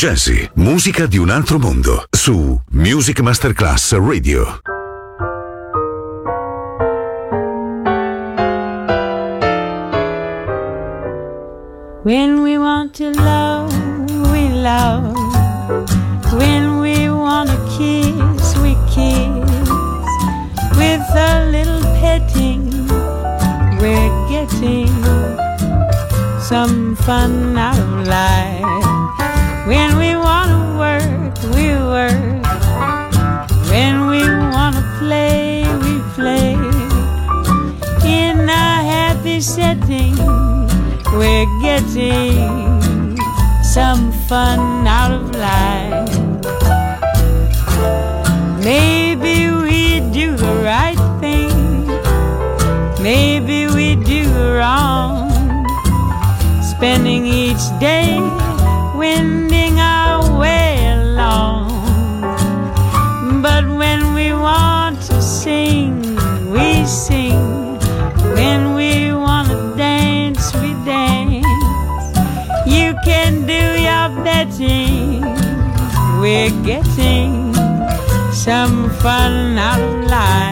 Jazzy, musica di un altro mondo, su Music Masterclass Radio. When we want to love, we love. When we want to kiss, we kiss. With a little petting, we're getting some fun out of life. some fun out of life. Maybe we do the right thing, maybe we do the wrong. Spending each day when we're getting some fun out of life.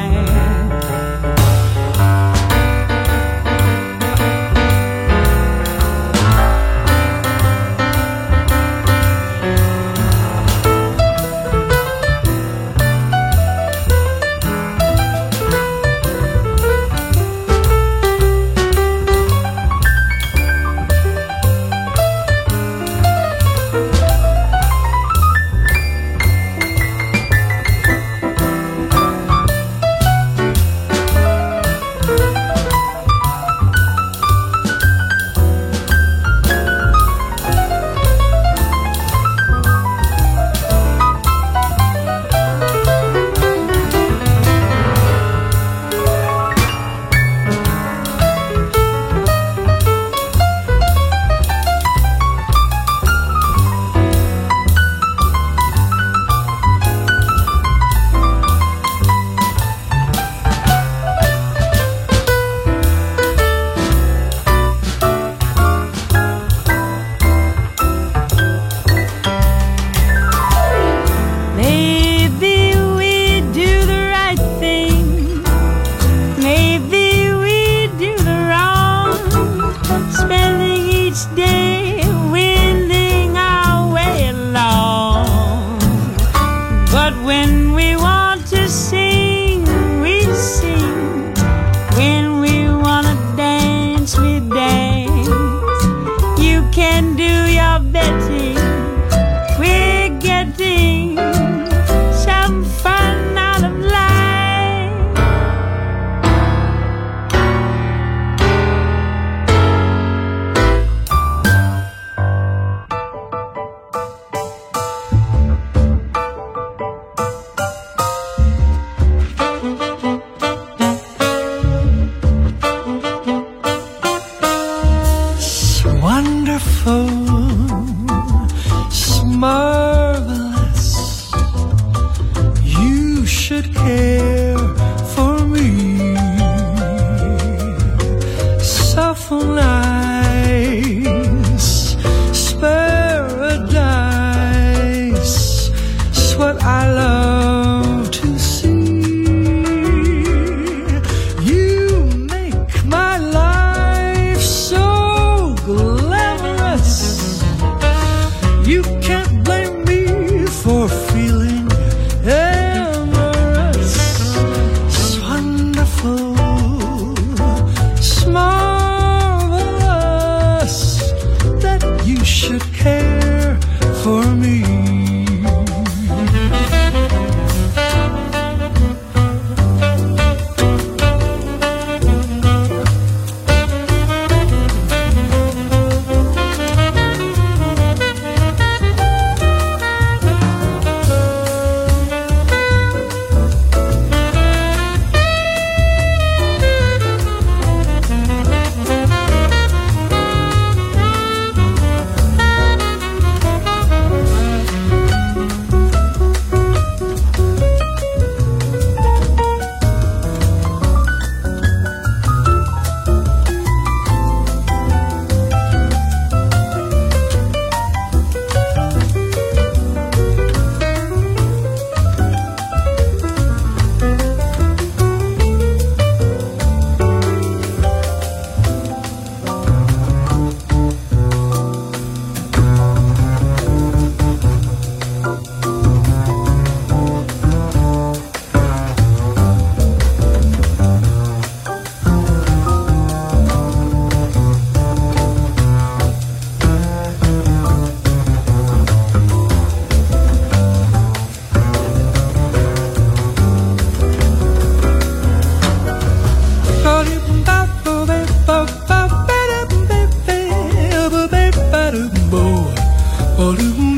volume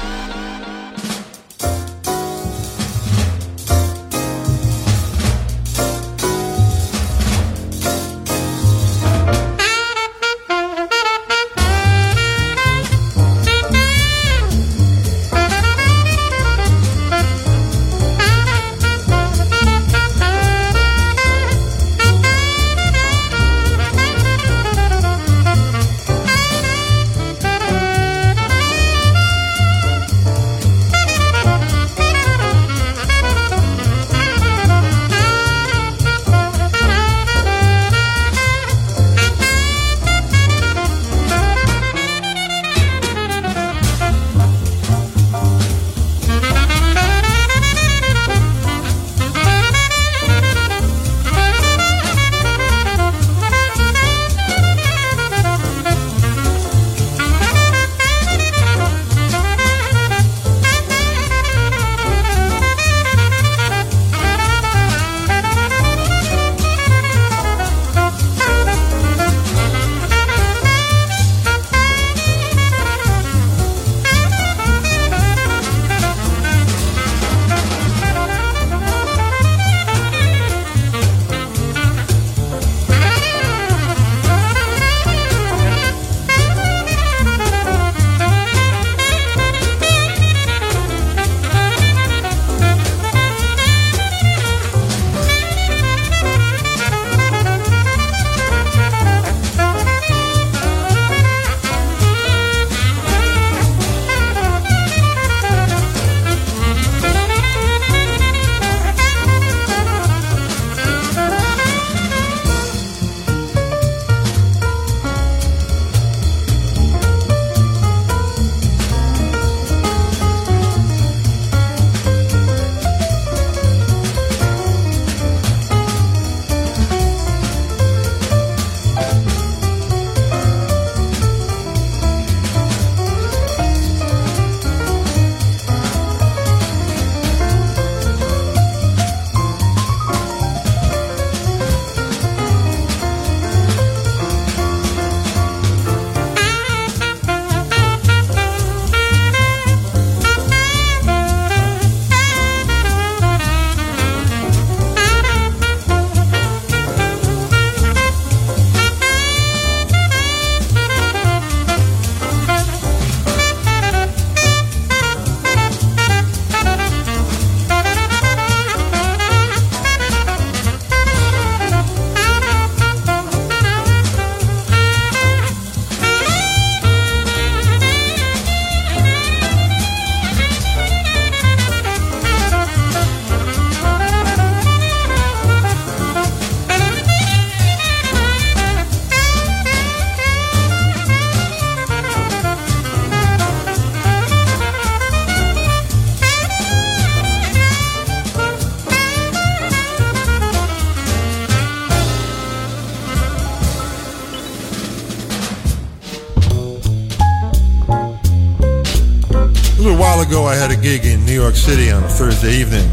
Ago, I had a gig in New York City on a Thursday evening.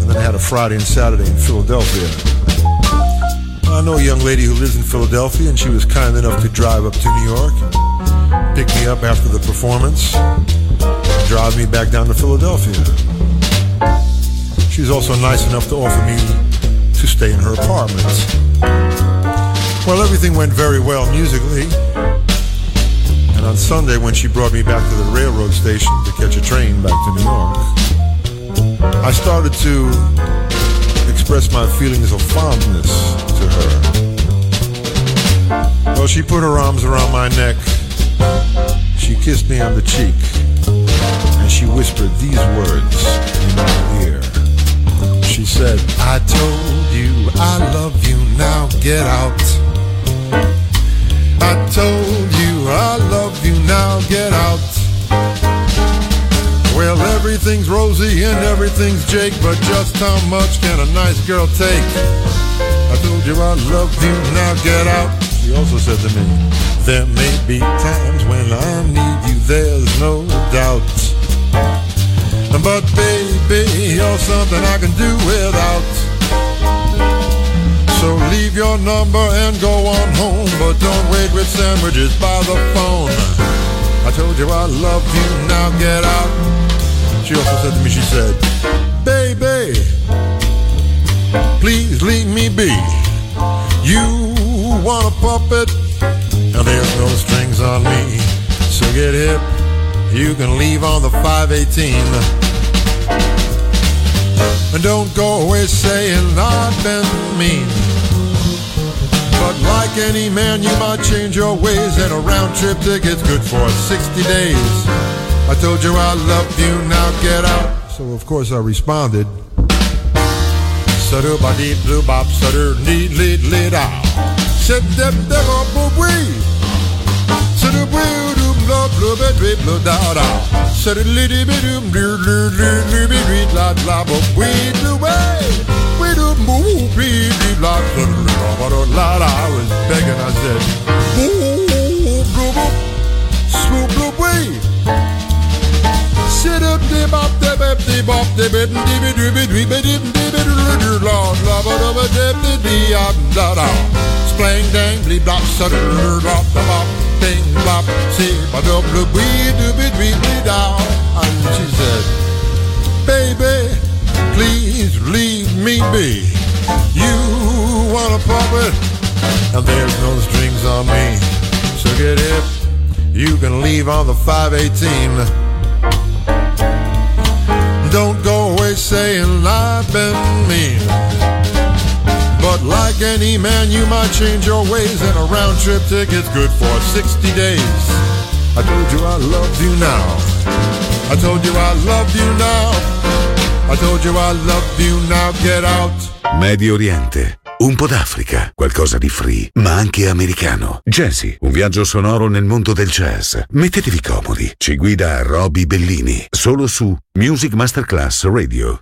And then I had a Friday and Saturday in Philadelphia. I know a young lady who lives in Philadelphia, and she was kind enough to drive up to New York, pick me up after the performance, drive me back down to Philadelphia. She was also nice enough to offer me to stay in her apartment. Well, everything went very well musically. And on Sunday, when she brought me back to the railroad station to catch a train back to New York, I started to express my feelings of fondness to her. Well, she put her arms around my neck, she kissed me on the cheek, and she whispered these words in my ear. She said, I told you I love you, now get out. I told you I love you, now get out. Well, everything's rosy and everything's Jake, but just how much can a nice girl take? I told you I love you, now get out. She also said to me, There may be times when I need you, there's no doubt. But baby, you're something I can do without. So leave your number and go on home, but don't wait with sandwiches by the phone. I told you I love you, now get out. She also said to me, she said, Baby, please leave me be. You want a puppet, and there's no strings on me. So get hip, you can leave on the 518. And don't go away saying I've been mean. But like any man, you might change your ways, and a round trip ticket's good for 60 days. I told you I love you, now get out. So of course I responded. Sutter blue bop, sutter wee. Sutter bed da da. Sutter liddy. Blue blue la la la la. I was begging, I said, boo blue blue, swoop blue wee. Sit up, de bep, de bop, de bip, de bip, de bip, de bip, de bip, de bip, de bip, la, la, ba, da. Splang, dang, bleep, blop, da, da, bop, ding, blop, see, ba, da, blu, wee, do, be, dwee, dwee, da. And she said, baby, please leave me be. You want a puppet, and there's no strings on me. So get hip, you can leave on the 518. Don't go away saying I've been mean. But like any man, you might change your ways, and a round trip ticket's good for 60 days. I told you I loved you now. I told you I love you now. I told you I love you now. Get out. Medio Oriente, un po' d'Africa, qualcosa di free, ma anche americano. Jazzy, un viaggio sonoro nel mondo del jazz. Mettetevi comodi, ci guida Roby Bellini, solo su Music Masterclass Radio.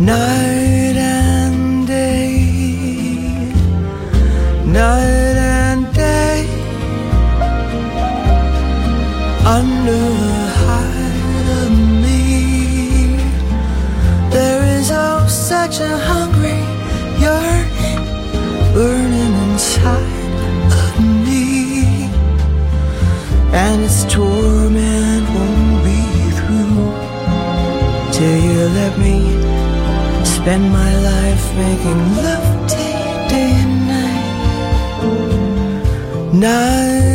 night and day, night and day, under the height of me, there is oh such a hunger. Spend my life making love day, day and night. Night.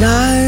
night.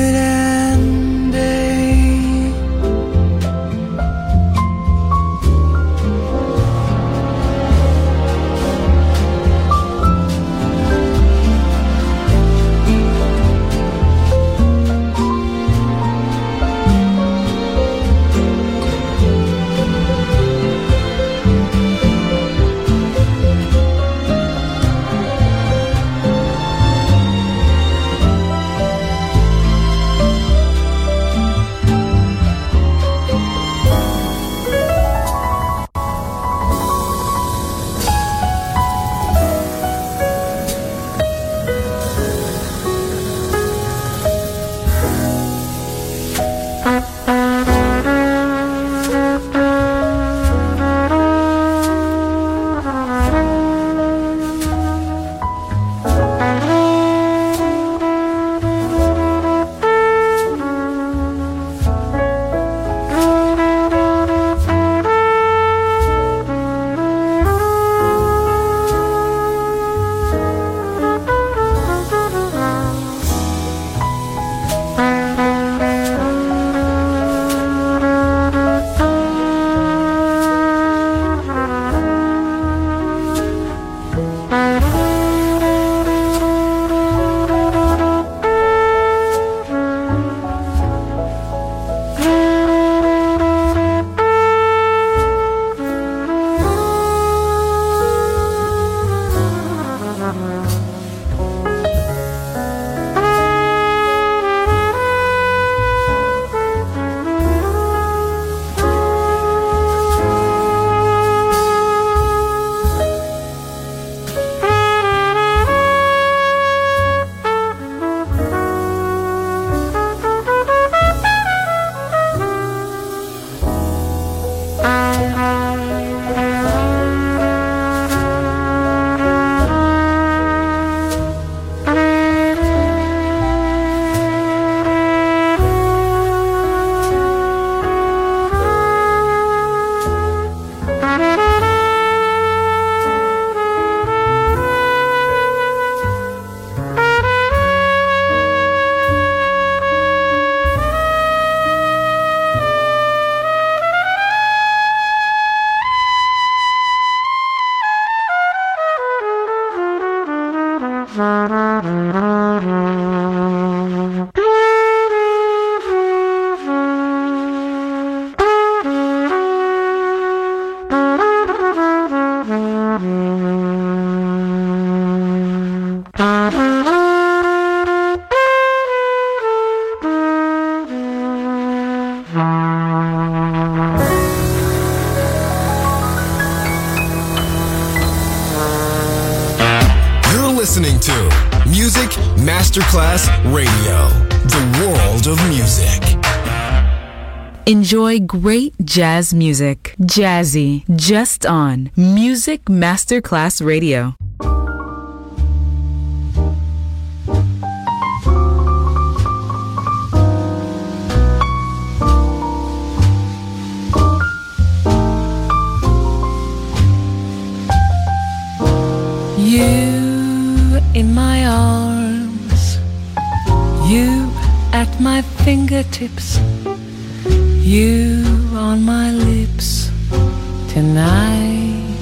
Enjoy great jazz music. Jazzy, just on Music Masterclass Radio. You in my arms, you at my fingertips, you on my lips tonight.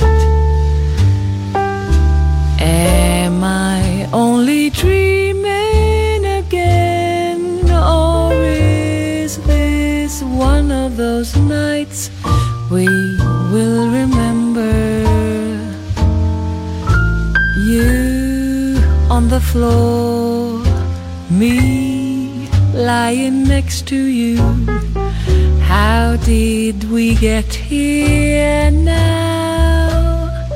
Am I only dreaming again, or is this one of those nights we will remember? You on the floor, me lying next to you. How did we get here now?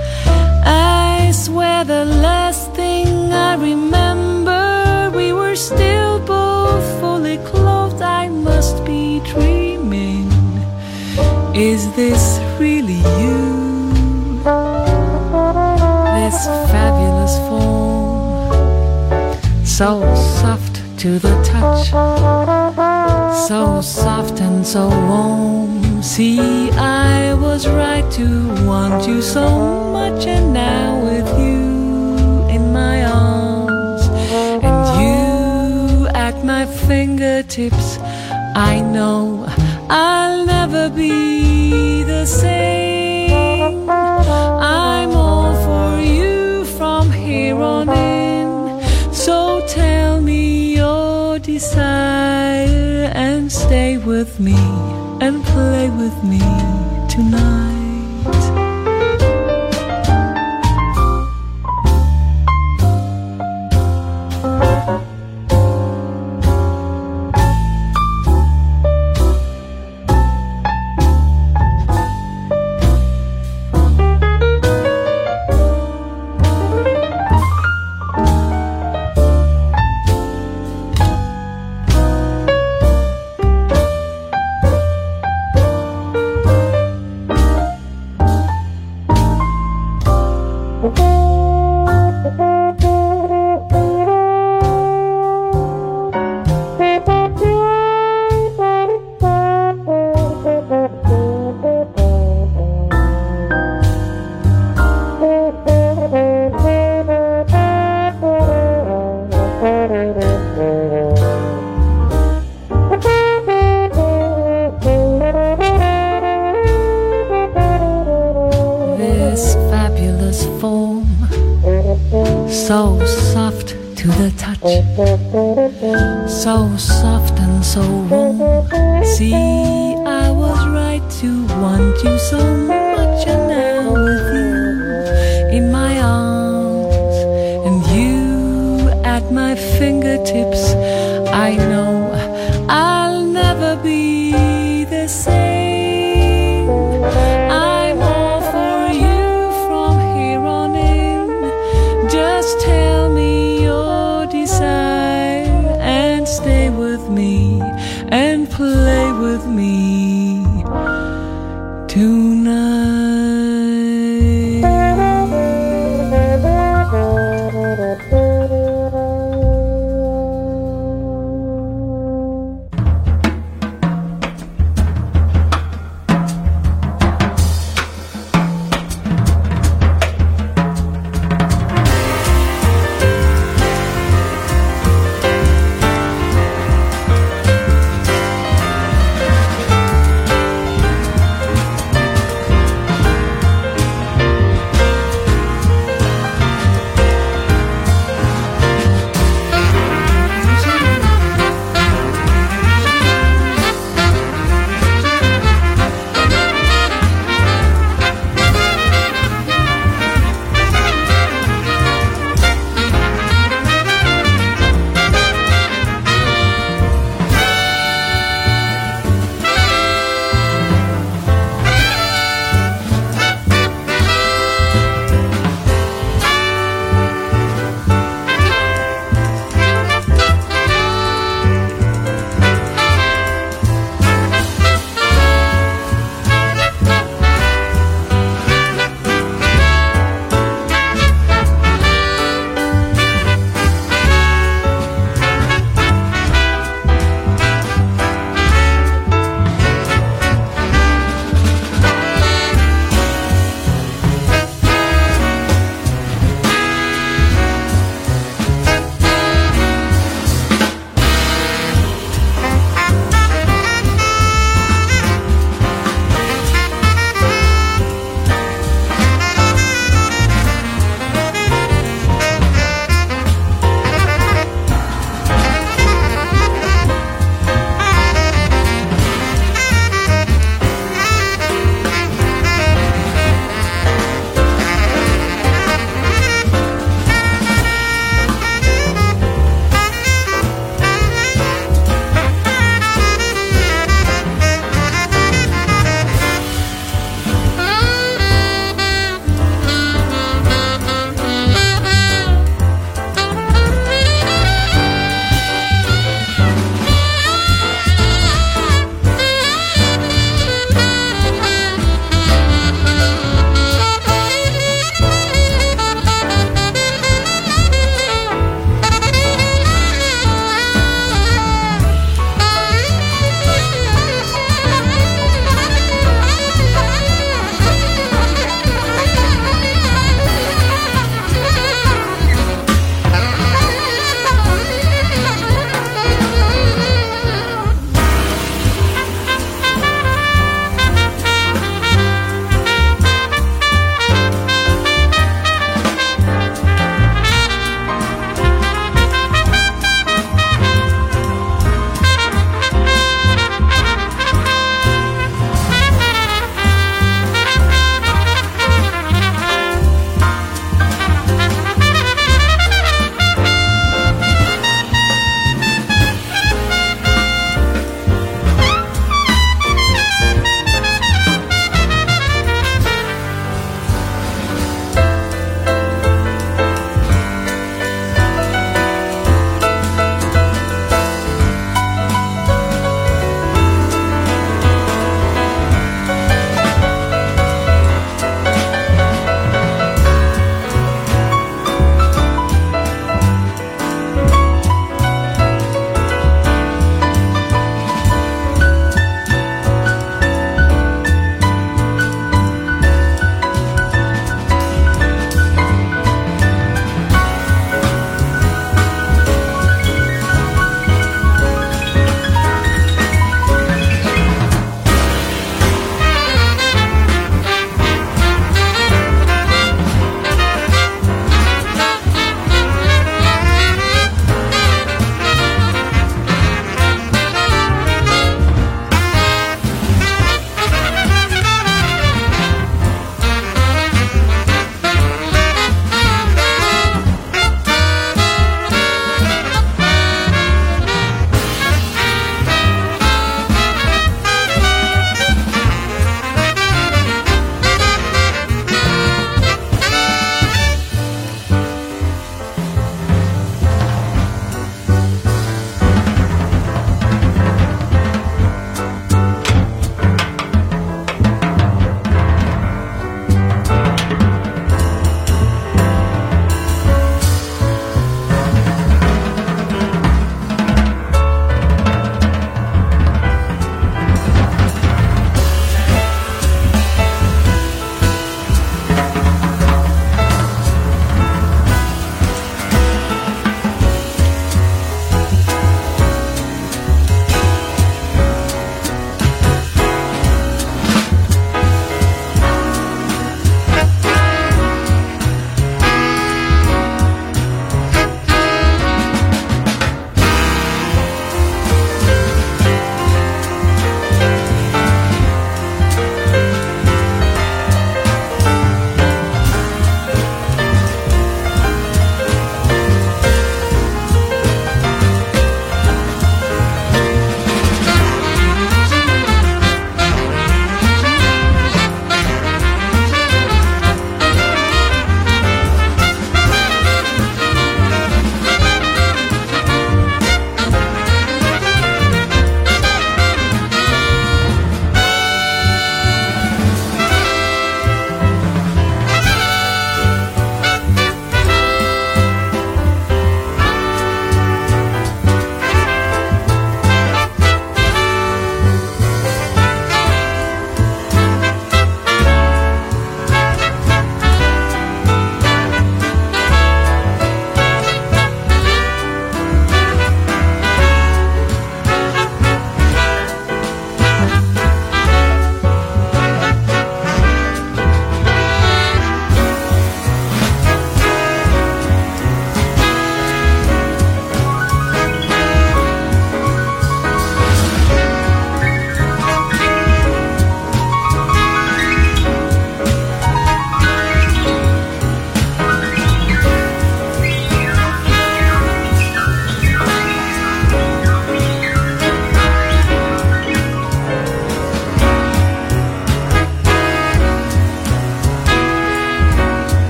I swear the last thing I remember, we were still both fully clothed. I must be dreaming. Is this really you? this fabulous form, so soft to the touch, so soft and so warm. See, I was right to want you so much, and now with you in my arms, and you at my fingertips, I know I'll never be the same. Desire and stay with me and play with me tonight. So warm. See, I was right to want you so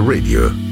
Radio.